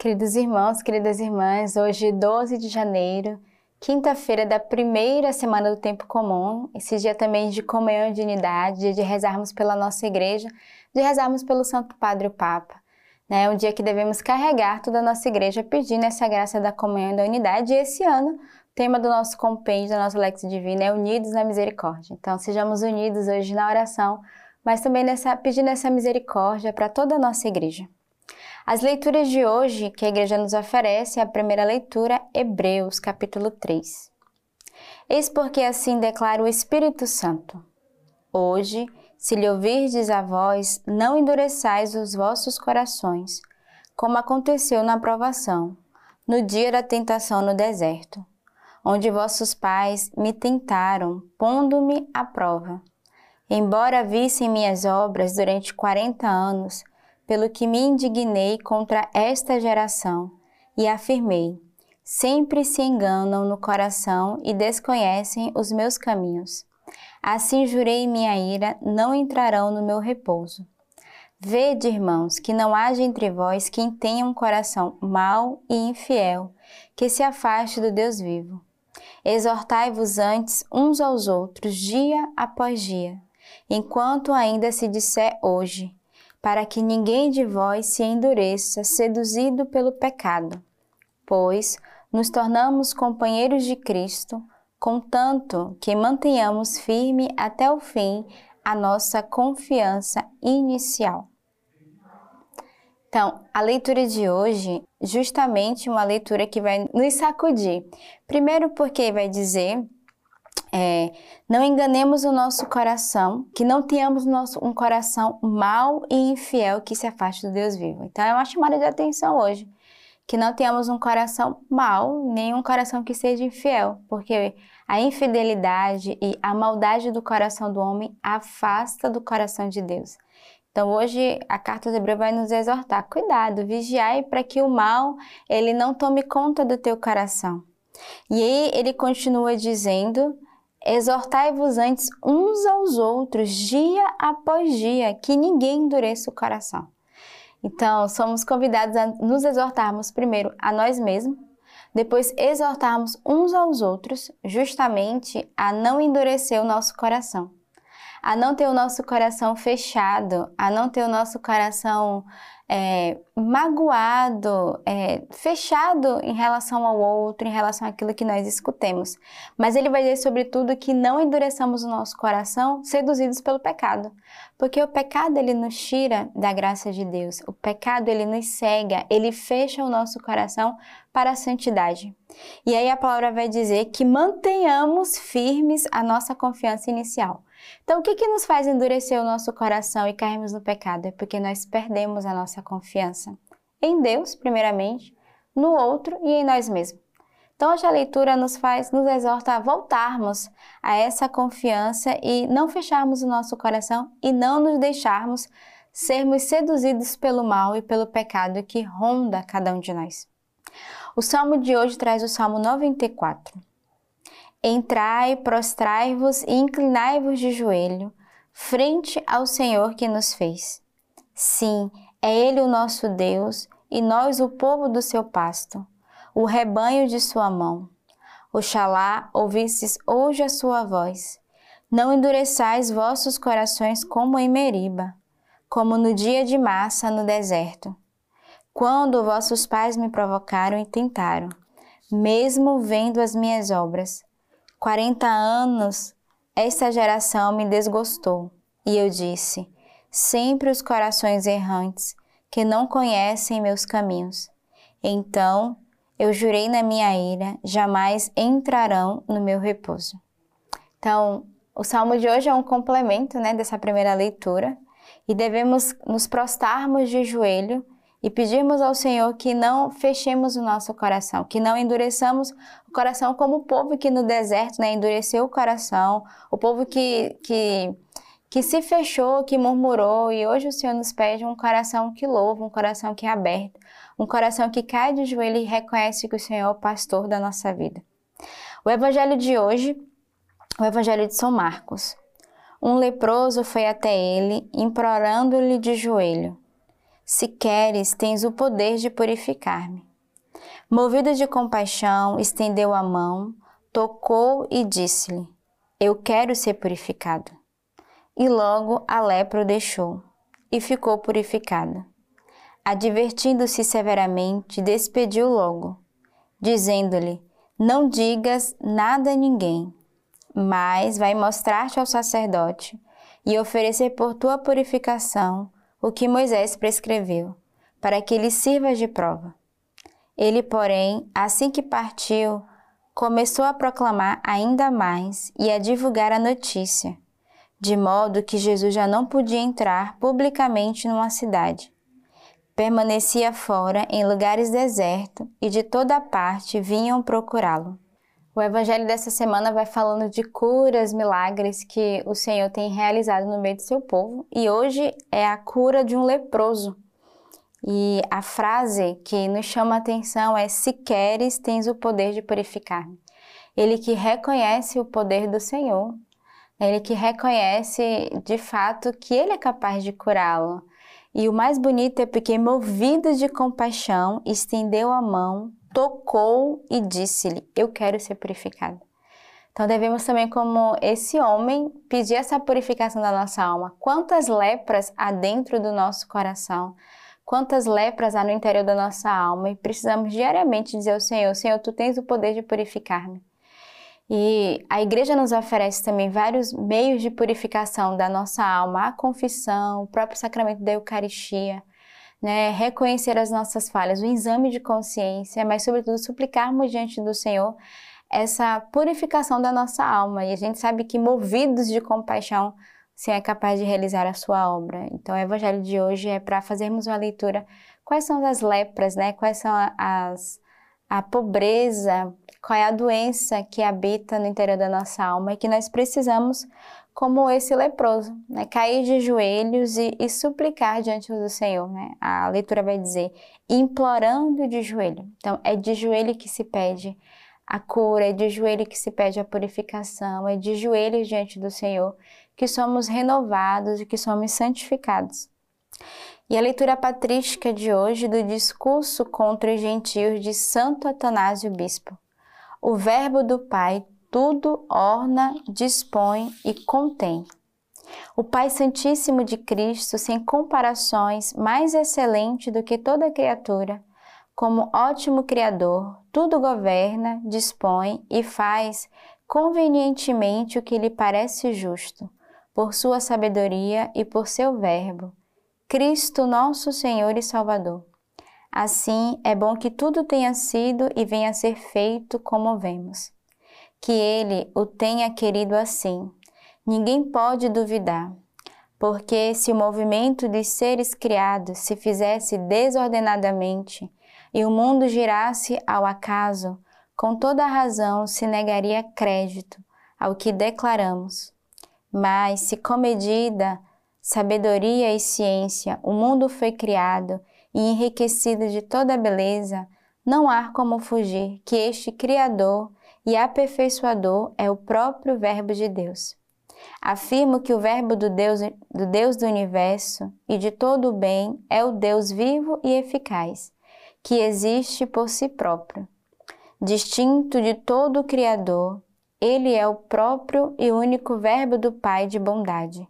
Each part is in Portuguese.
Queridos irmãos, queridas irmãs, hoje 12 de janeiro, quinta-feira da primeira semana do tempo comum, esse dia também de comunhão de unidade, de rezarmos pela nossa igreja, de rezarmos pelo Santo Padre o Papa. É um dia que devemos carregar toda a nossa igreja pedindo essa graça da comunhão e da unidade. E esse ano, o tema do nosso compêndio, da nossa Lex Divina é Unidos na Misericórdia. Então, sejamos unidos hoje na oração, mas também nessa, pedindo essa misericórdia para toda a nossa igreja. As leituras de hoje que a igreja nos oferece, a primeira leitura, Hebreus, capítulo 3. Eis porque assim declara o Espírito Santo. Hoje, se lhe ouvirdes a voz, não endureçais os vossos corações, como aconteceu na provação, no dia da tentação no deserto, onde vossos pais me tentaram, pondo-me à prova. Embora vissem minhas obras durante quarenta anos, pelo que me indignei contra esta geração e afirmei: sempre se enganam no coração e desconhecem os meus caminhos. Assim jurei minha ira, não entrarão no meu repouso. Vede, irmãos, que não haja entre vós quem tenha um coração mau e infiel, que se afaste do Deus vivo. Exortai-vos antes uns aos outros, dia após dia, enquanto ainda se disser hoje, para que ninguém de vós se endureça, seduzido pelo pecado. Pois nos tornamos companheiros de Cristo, contanto que mantenhamos firme até o fim a nossa confiança inicial. Então, a leitura de hoje, justamente uma leitura que vai nos sacudir. Primeiro, porque vai dizer é, não enganemos o nosso coração, que não tenhamos nosso, um coração mau e infiel que se afaste do Deus vivo. Então é uma chamada de atenção hoje, que não tenhamos um coração mau, nem um coração que seja infiel, porque a infidelidade e a maldade do coração do homem afasta do coração de Deus. Então hoje a carta de Hebreu vai nos exortar, cuidado, vigiai para que o mal ele não tome conta do teu coração. E aí ele continua dizendo Exortai-vos antes uns aos outros, dia após dia, que ninguém endureça o coração. Então, somos convidados a nos exortarmos primeiro a nós mesmos, depois exortarmos uns aos outros, justamente a não endurecer o nosso coração, a não ter o nosso coração fechado, a não ter o nosso coração é, magoado, é, fechado em relação ao outro, em relação àquilo que nós escutemos. Mas ele vai dizer, sobretudo, que não endureçamos o nosso coração seduzidos pelo pecado. Porque o pecado, ele nos tira da graça de Deus. O pecado, ele nos cega, ele fecha o nosso coração para a santidade. E aí a palavra vai dizer que mantenhamos firmes a nossa confiança inicial. Então, o que, que nos faz endurecer o nosso coração e cairmos no pecado? É porque nós perdemos a nossa confiança em Deus, primeiramente, no outro e em nós mesmos. Então, hoje a leitura nos faz, nos exorta a voltarmos a essa confiança e não fecharmos o nosso coração e não nos deixarmos sermos seduzidos pelo mal e pelo pecado que ronda cada um de nós. O salmo de hoje traz o salmo 94. Entrai, prostrai-vos e inclinai-vos de joelho, frente ao Senhor que nos fez. Sim, é Ele o nosso Deus e nós o povo do seu pasto, o rebanho de sua mão. Oxalá ouvisses hoje a sua voz. Não endureçais vossos corações como em Meriba, como no dia de massa no deserto, quando vossos pais me provocaram e tentaram, mesmo vendo as minhas obras. Quarenta anos esta geração me desgostou, e eu disse: sempre os corações errantes que não conhecem meus caminhos. Então eu jurei na minha ira, jamais entrarão no meu repouso. Então, o salmo de hoje é um complemento né, dessa primeira leitura e devemos nos prostarmos de joelho e pedirmos ao Senhor que não fechemos o nosso coração, que não endureçamos o coração como o povo que no deserto né, endureceu o coração, o povo que, que, que se fechou, que murmurou, e hoje o Senhor nos pede um coração que louva, um coração que é aberto, um coração que cai de joelho e reconhece que o Senhor é o pastor da nossa vida. O evangelho de hoje, o evangelho de São Marcos. Um leproso foi até ele, implorando-lhe de joelho Se queres, tens o poder de purificar-me. Movido de compaixão, estendeu a mão, tocou e disse-lhe: Eu quero ser purificado. E logo a lepra o deixou e ficou purificada. Advertindo-se severamente, despediu logo, dizendo-lhe: Não digas nada a ninguém, mas vai mostrar-te ao sacerdote e oferecer por tua purificação o que Moisés prescreveu, para que lhe sirva de prova. Ele, porém, assim que partiu, começou a proclamar ainda mais e a divulgar a notícia, de modo que Jesus já não podia entrar publicamente numa cidade. Permanecia fora em lugares desertos e de toda parte vinham procurá-lo. O evangelho dessa semana vai falando de curas, milagres que o Senhor tem realizado no meio do seu povo, e hoje é a cura de um leproso. E a frase que nos chama a atenção é: Se queres, tens o poder de purificar-me. Ele que reconhece o poder do Senhor, ele que reconhece de fato que ele é capaz de curá-lo. E o mais bonito é porque, movido de compaixão, estendeu a mão, tocou e disse-lhe: Eu quero ser purificado. Então devemos também, como esse homem, pedir essa purificação da nossa alma. Quantas lepras há dentro do nosso coração? Quantas lepras há no interior da nossa alma? E precisamos diariamente dizer ao Senhor: Senhor, tu tens o poder de purificar-me. E a igreja nos oferece também vários meios de purificação da nossa alma, a confissão, o próprio sacramento da Eucaristia, né? reconhecer as nossas falhas, o exame de consciência, mas, sobretudo, suplicarmos diante do Senhor essa purificação da nossa alma. E a gente sabe que, movidos de compaixão, Senhor é capaz de realizar a sua obra. Então, o evangelho de hoje é para fazermos uma leitura. Quais são as lepras, né? Quais são as a pobreza, qual é a doença que habita no interior da nossa alma e que nós precisamos como esse leproso, né? cair de joelhos e, e, suplicar diante do Senhor. Né? A leitura vai dizer, implorando de joelho. Então, é de joelho que se pede a cura, é de joelho que se pede a purificação, é de joelhos diante do Senhor que somos renovados e que somos santificados. E a leitura patrística de hoje do discurso contra os gentios de Santo Atanásio Bispo. O Verbo do Pai tudo orna, dispõe e contém. O Pai Santíssimo de Cristo, sem comparações, mais excelente do que toda criatura, como ótimo Criador, tudo governa, dispõe e faz convenientemente o que lhe parece justo, por sua sabedoria e por seu Verbo. Cristo, nosso Senhor e Salvador. Assim, é bom que tudo tenha sido e venha a ser feito como vemos que ele o tenha querido assim. Ninguém pode duvidar, porque se o movimento dos seres criados se fizesse desordenadamente e o mundo girasse ao acaso, com toda razão se negaria crédito ao que declaramos. Mas se com medida, sabedoria e ciência o mundo foi criado e enriquecido de toda beleza, não há como fugir que este Criador e aperfeiçoador é o próprio Verbo de Deus. Afirmo que o Verbo do Deus, do Deus do universo e de todo o bem é o Deus vivo e eficaz, que existe por si próprio. Distinto de todo o Criador, ele é o próprio e único Verbo do Pai de bondade,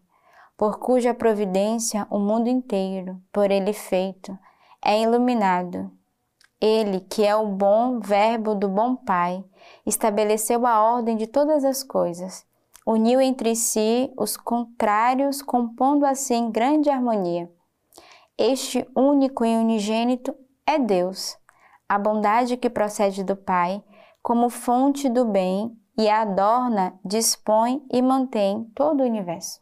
por cuja providência o mundo inteiro, por ele feito, é iluminado. Ele, que é o bom Verbo do bom Pai, estabeleceu a ordem de todas as coisas, uniu entre si os contrários, compondo assim grande harmonia. Este único e unigênito é Deus, a bondade que procede do Pai, como fonte do bem e adorna, dispõe e mantém todo o universo.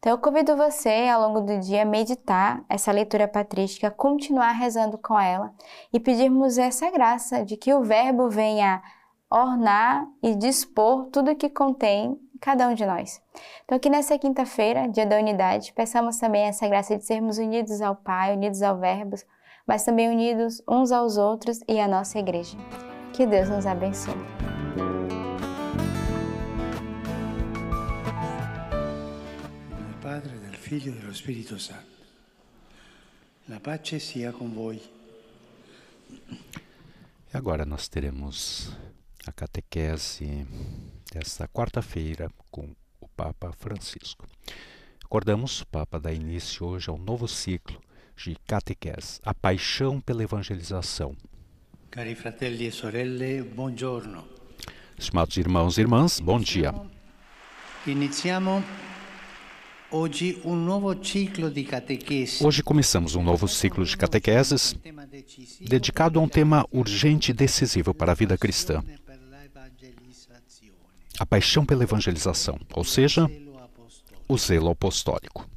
Então, eu convido você, ao longo do dia, a meditar essa leitura patrística, continuar rezando com ela e pedirmos essa graça de que o Verbo venha ornar e dispor tudo que contém cada um de nós. Então, aqui nessa quinta-feira, dia da unidade, peçamos também essa graça de sermos unidos ao Pai, unidos ao Verbo, mas também unidos uns aos outros e à nossa igreja. Que Deus nos abençoe. Figlio e dello Spirito Santo. La pace sia con voi. E agora nós teremos a catequese desta quarta-feira com o Papa Francisco. Recordamos, o Papa dá início hoje ao novo ciclo de catequese, a paixão pela evangelização. Cari fratelli e sorelle, buongiorno. Estimados irmãos e irmãs, bom dia. Iniziamo Hoje começamos um novo ciclo de catequeses dedicado a um tema urgente e decisivo para a vida cristã, a paixão pela evangelização, ou seja, o zelo apostólico.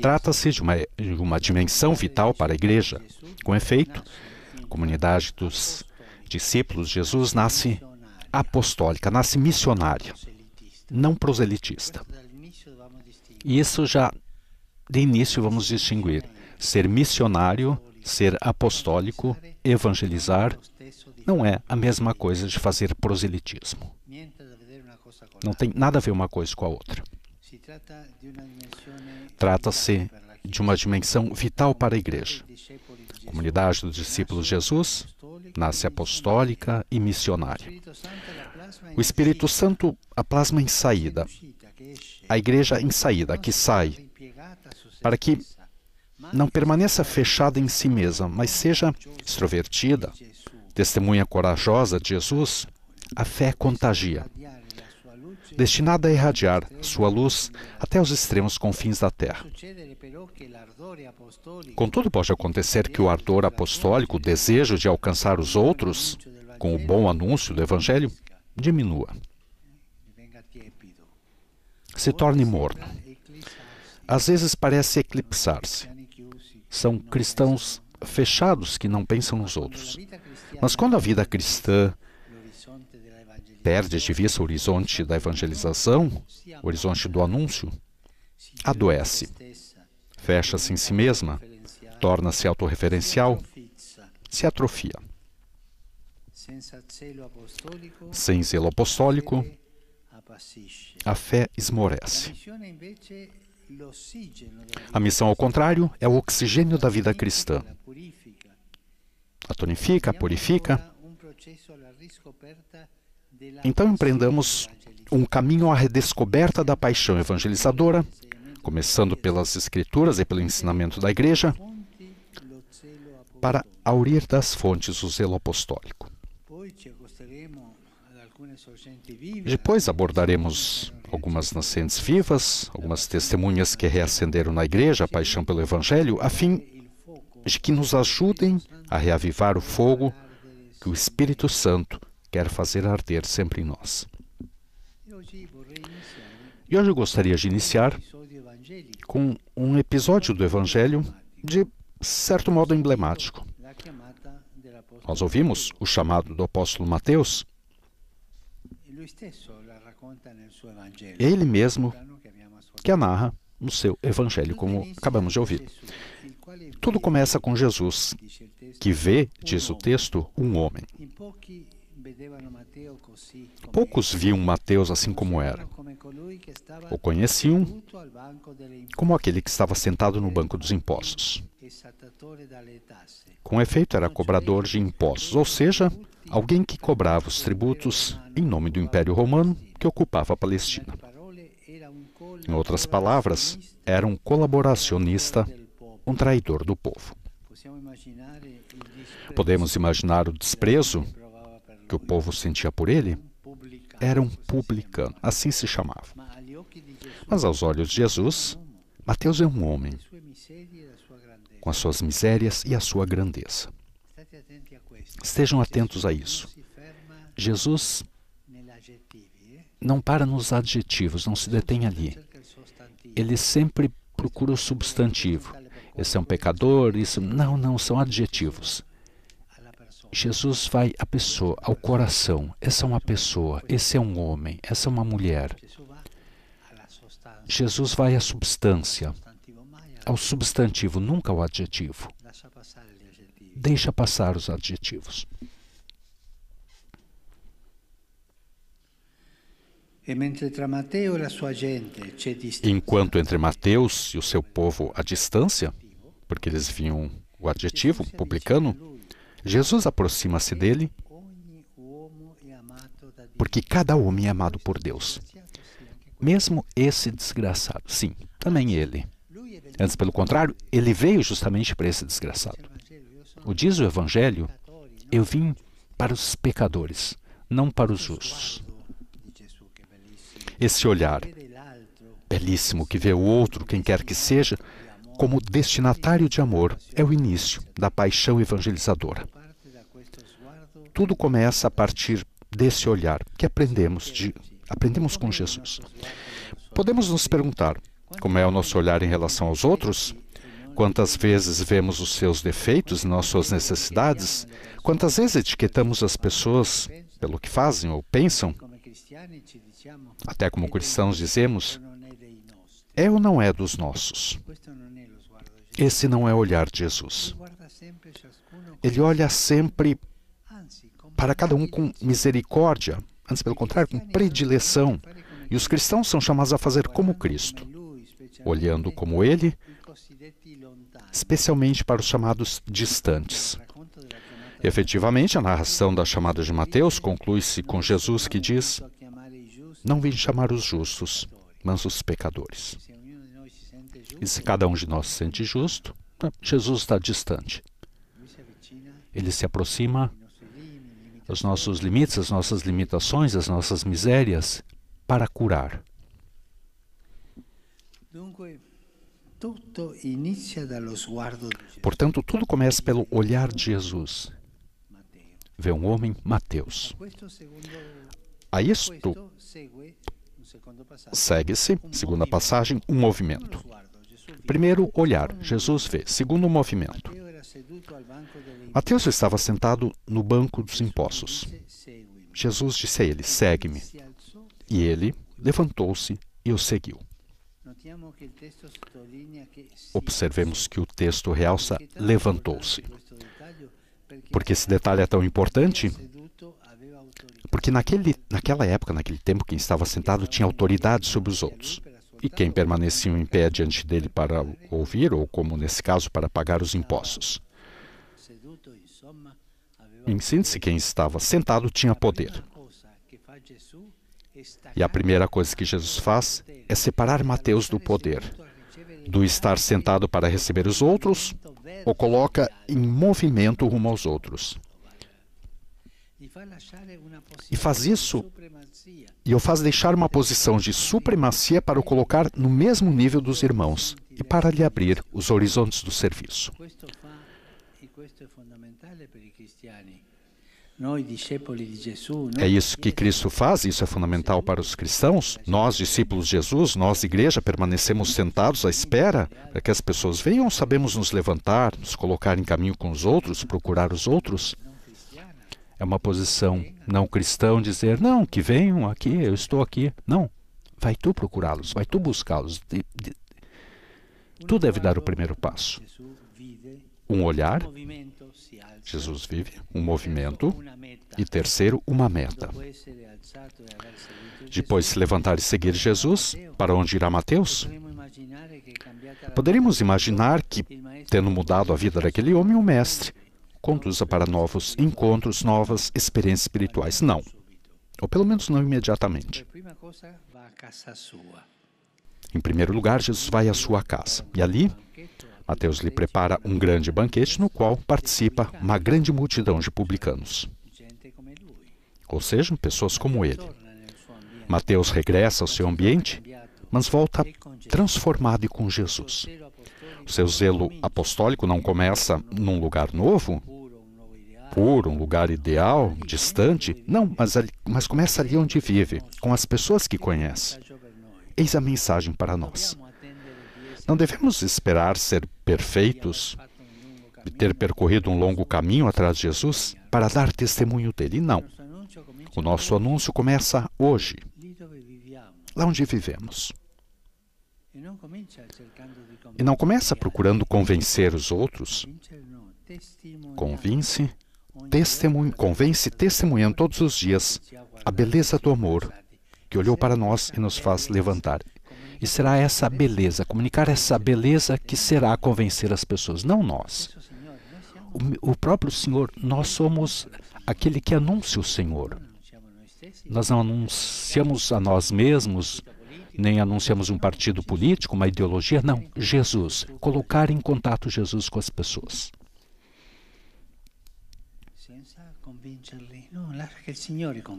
Trata-se de uma, de uma dimensão vital para a Igreja. Com efeito, a comunidade dos discípulos de Jesus nasce apostólica, nasce missionária. Não proselitista. E isso já de início vamos distinguir: ser missionário, ser apostólico, evangelizar, não é a mesma coisa de fazer proselitismo. Não tem nada a ver uma coisa com a outra. Trata-se de uma dimensão vital para a Igreja. comunidade dos discípulos de Jesus nasce apostólica e missionária. O Espírito Santo a plasma em saída, a igreja em saída, que sai, para que não permaneça fechada em si mesma, mas seja extrovertida, testemunha corajosa de Jesus, a fé contagia, radiare la sua luce destinada a irradiar sua luz até os extremos confins da terra. Contudo, pode acontecer que o ardor apostólico, o desejo de alcançar os outros com o bom anúncio do Evangelho, diminua, se torne morno. Às vezes parece eclipsar-se. São cristãos fechados que não pensam nos outros. Mas quando a vida cristã perde de vista o horizonte da evangelização, o horizonte do anúncio, adoece, fecha-se em si mesma, torna-se autorreferencial, se atrofia. Sem zelo apostólico, a fé esmorece. A missão, ao contrário, é o oxigênio da vida cristã. A tonifica, a purifica. Então empreendamos um caminho à redescoberta da paixão evangelizadora, começando pelas Escrituras e pelo ensinamento da Igreja, para aurir das fontes o zelo apostólico. Depois abordaremos algumas nascentes vivas, algumas testemunhas que reacenderam na Igreja a paixão pelo Evangelho, a fim de que nos ajudem a reavivar o fogo que o Espírito Santo quer fazer arder sempre em nós. e hoje eu gostaria de iniciar com um episódio do Evangelho de certo modo emblemático. Nós ouvimos o chamado do apóstolo Mateus, ele mesmo que a narra no seu Evangelho, como acabamos de ouvir. Tudo começa com Jesus, que vê, diz o texto, um homem. Poucos viam Mateus assim como era. stava O conheciam como aquele que estava sentado no banco dos impostos. Com efeito, era cobrador de impostos, ou seja, alguém que cobrava os tributos em nome do Império Romano que ocupava a Palestina. Em outras palavras, era um colaboracionista, um traidor do povo. Podemos imaginar o desprezo que o povo sentia por ele? Era um publicano, assim se chamava. Mas aos olhos de Jesus, Mateus é um homem com as suas misérias e a sua grandeza. Estejam atentos a isso. Jesus não para nos adjetivos, não se detém ali. Ele sempre procura o substantivo. Esse é um pecador, isso. Não, não, são adjetivos. Jesus vai à pessoa, ao coração. Essa é uma pessoa, esse é um homem, essa é uma mulher. Jesus vai à substância, ao substantivo, nunca ao adjetivo. Deixa passar os adjetivos. Enquanto entre Mateus e o seu povo à distância, porque eles viam o adjetivo publicano, Jesus aproxima-se dele porque cada homem é amado por Deus. Mesmo esse desgraçado, sim, também ele. Antes, pelo contrário, ele veio justamente para esse desgraçado. O diz o Evangelho: Eu vim para os pecadores, não para os justos. Esse olhar belíssimo que vê o outro, quem quer que seja, como destinatário de amor, é o início da paixão evangelizadora. Tudo começa a partir desse olhar que aprendemos de aprendemos com Jesus. Podemos nos perguntar como é o nosso olhar em relação aos outros? Quantas vezes vemos os seus defeitos e não as suas necessidades? Quantas vezes etiquetamos as pessoas pelo que fazem ou pensam? Até como cristãos dizemos, é ou não é dos nossos? Esse não é o olhar de Jesus. Ele olha sempre para cada um com misericórdia, antes pelo contrário, com predileção. E os cristãos são chamados a fazer como Cristo, olhando como Ele, especialmente para os chamados distantes. Efetivamente, a narração da chamada de Mateus conclui-se com Jesus que diz: Não vim chamar os justos, mas os pecadores. E se cada um de nós se sente justo, Jesus está distante. Ele se aproxima os nossos limites, as nossas limitações, as nossas misérias, para curar. Portanto, tudo começa pelo olhar de Jesus. Vê um homem, Mateus. A isto segue-se, segunda passagem, um movimento. Primeiro, olhar. Jesus vê. Segundo, movimento. Mateus estava sentado no banco dos impostos. Jesus disse a ele: Segue-me. E ele levantou-se e o seguiu. Observemos que o texto realça levantou-se. Porque esse detalhe é tão importante? Porque naquele, naquela época, naquele tempo, quem estava sentado tinha autoridade sobre os outros. E quem permanecia em pé diante dele para ouvir, ou como nesse caso, para pagar os impostos. Em síntese, quem estava sentado tinha poder. E a primeira coisa que Jesus faz é separar Mateus do poder, do estar sentado para receber os outros, o coloca em movimento rumo aos outros. E faz isso, e o faz deixar uma posição de supremacia para o colocar no mesmo nível dos irmãos e para lhe abrir os horizontes do serviço. É isso que Cristo faz, isso é fundamental para os cristãos. Nós, discípulos de Jesus, nós, igreja, permanecemos sentados à espera para que as pessoas venham, sabemos nos levantar, nos colocar em caminho com os outros, procurar os outros. É uma posição não cristã dizer, não, que venham aqui, eu estou aqui. Não, vai tu procurá-los, vai tu buscá-los. Tu deve dar o primeiro passo. Um olhar Jesus vive um movimento e terceiro, uma meta. Depois se levantar e seguir Jesus, para onde irá Mateus? Poderíamos imaginar que, tendo mudado a vida daquele homem, o mestre conduza para novos encontros, novas experiências espirituais. Não. Ou pelo menos não imediatamente. Em primeiro lugar, Jesus vai à sua casa. E ali Mateus lhe prepara um grande banquete no qual participa uma grande multidão de publicanos, ou seja, pessoas como ele. Mateus regressa ao seu ambiente, mas volta transformado e com Jesus. O seu zelo apostólico não começa num lugar novo, puro, um lugar ideal, distante. Não, mas, mas começa ali onde vive, com as pessoas que conhece. Eis a mensagem para nós. Não devemos esperar ser perfeitos ter percorrido um longo caminho atrás de Jesus para dar testemunho dele. Não. O nosso anúncio começa hoje, lá onde vivemos. E não começa procurando convencer os outros. Convence, testemunho, convence testemunhando todos os dias a beleza do amor que olhou para nós e nos faz levantar. E será essa beleza, comunicar essa beleza que será convencer as pessoas, não nós. O, o próprio Senhor, nós somos aquele que anuncia o Senhor. Nós não anunciamos a nós mesmos, nem anunciamos um partido político, uma ideologia, não. Jesus. Colocar em contato Jesus com as pessoas.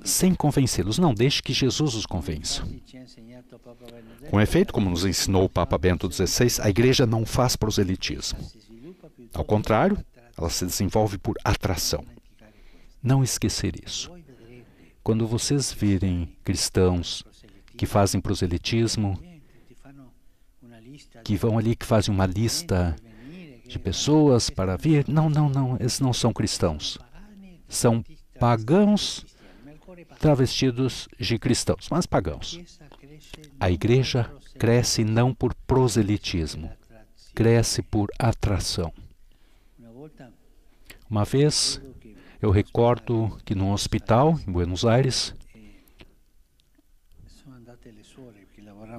Sem convencê-los, não deixe que Jesus os convença. Com efeito, como nos ensinou o Papa Bento XVI, a igreja não faz proselitismo. Ao contrário, ela se desenvolve por atração. Não esquecer isso. Quando vocês virem cristãos que fazem proselitismo, que vão ali, que fazem uma lista de pessoas para vir, não, não, não, esses não são cristãos. São pagãos travestidos de cristãos, mas pagãos. A igreja cresce não por proselitismo, cresce por atração. Uma vez, eu recordo que num hospital em Buenos Aires,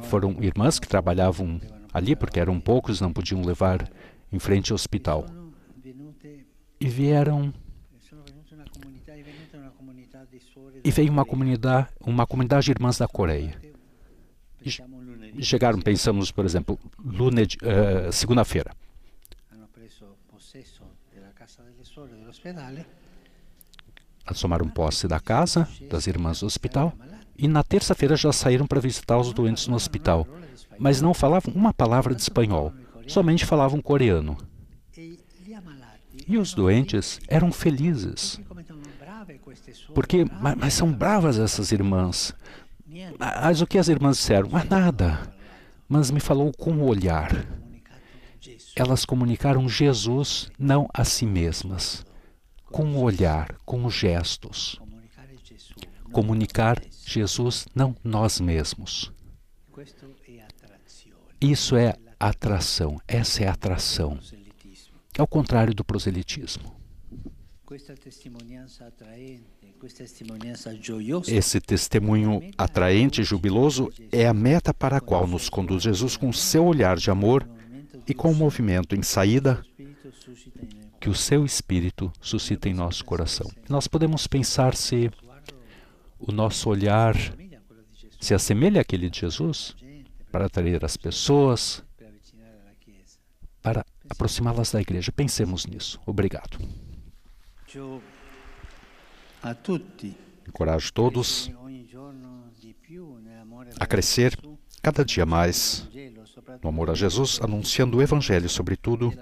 foram irmãs que trabalhavam ali, porque eram poucos, não podiam levar em frente ao hospital. E vieram e veio uma comunidade, uma comunidade de irmãs da Coreia. E chegaram, pensamos, por exemplo, uh, segunda-feira. Elas tomaram posse da casa das irmãs do hospital e na terça-feira já saíram para visitar os doentes no hospital, mas não falavam uma palavra de espanhol, somente falavam coreano. E os doentes eram felizes. Porque, mas, mas são bravas essas irmãs. Mas o que as irmãs disseram? Mas nada. Mas me falou com o olhar. Elas comunicaram Jesus não a si mesmas, com o olhar, com os gestos. Comunicar Jesus, não nós mesmos. Isso é atração, essa é atração. É o contrário do proselitismo. Esse testemunho atraente e jubiloso é a meta para a qual nos conduz Jesus com seu olhar de amor e com o movimento em saída que o seu espírito suscita em nosso coração. Nós podemos pensar se o nosso olhar se assemelha àquele de Jesus para atrair as pessoas, para aproximá-las da igreja. Pensemos nisso. Obrigado. Encorajo todos a crescer cada dia mais no amor a Jesus, anunciando o Evangelho, sobretudo,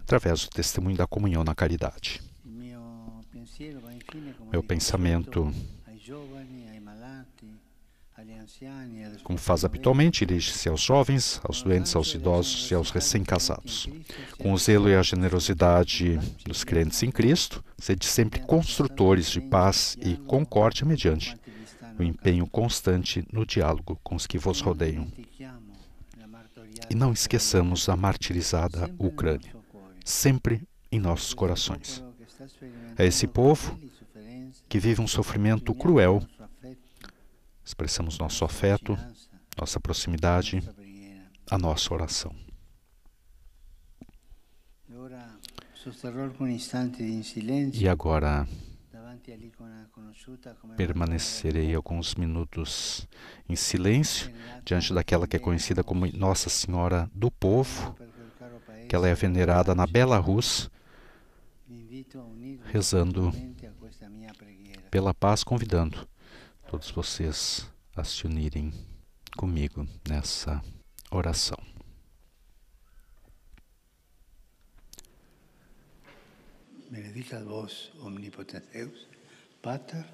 através do testemunho da comunhão na caridade. Meu pensamento, como faz habitualmente, dirige-se aos jovens, aos doentes, aos idosos e aos recém-casados. Com o zelo e a generosidade dos crentes em Cristo, sede sempre construtores de paz e concórdia mediante o empenho constante no diálogo com os que vos rodeiam. E não esqueçamos a martirizada Ucrânia, sempre em nossos corações. É esse povo que vive um sofrimento cruel, expressamos nosso afeto, nossa proximidade, a nossa oração. E agora permanecerei alguns minutos em silêncio diante daquela que é conhecida como Nossa Senhora do Povo, que ela é venerada na Bela Rus, rezando pela paz, convidando todos vocês a se unirem comigo nessa oração. Benedicat vos, omnipotens Deus, Pater,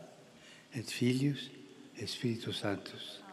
et Filius, et Sanctus.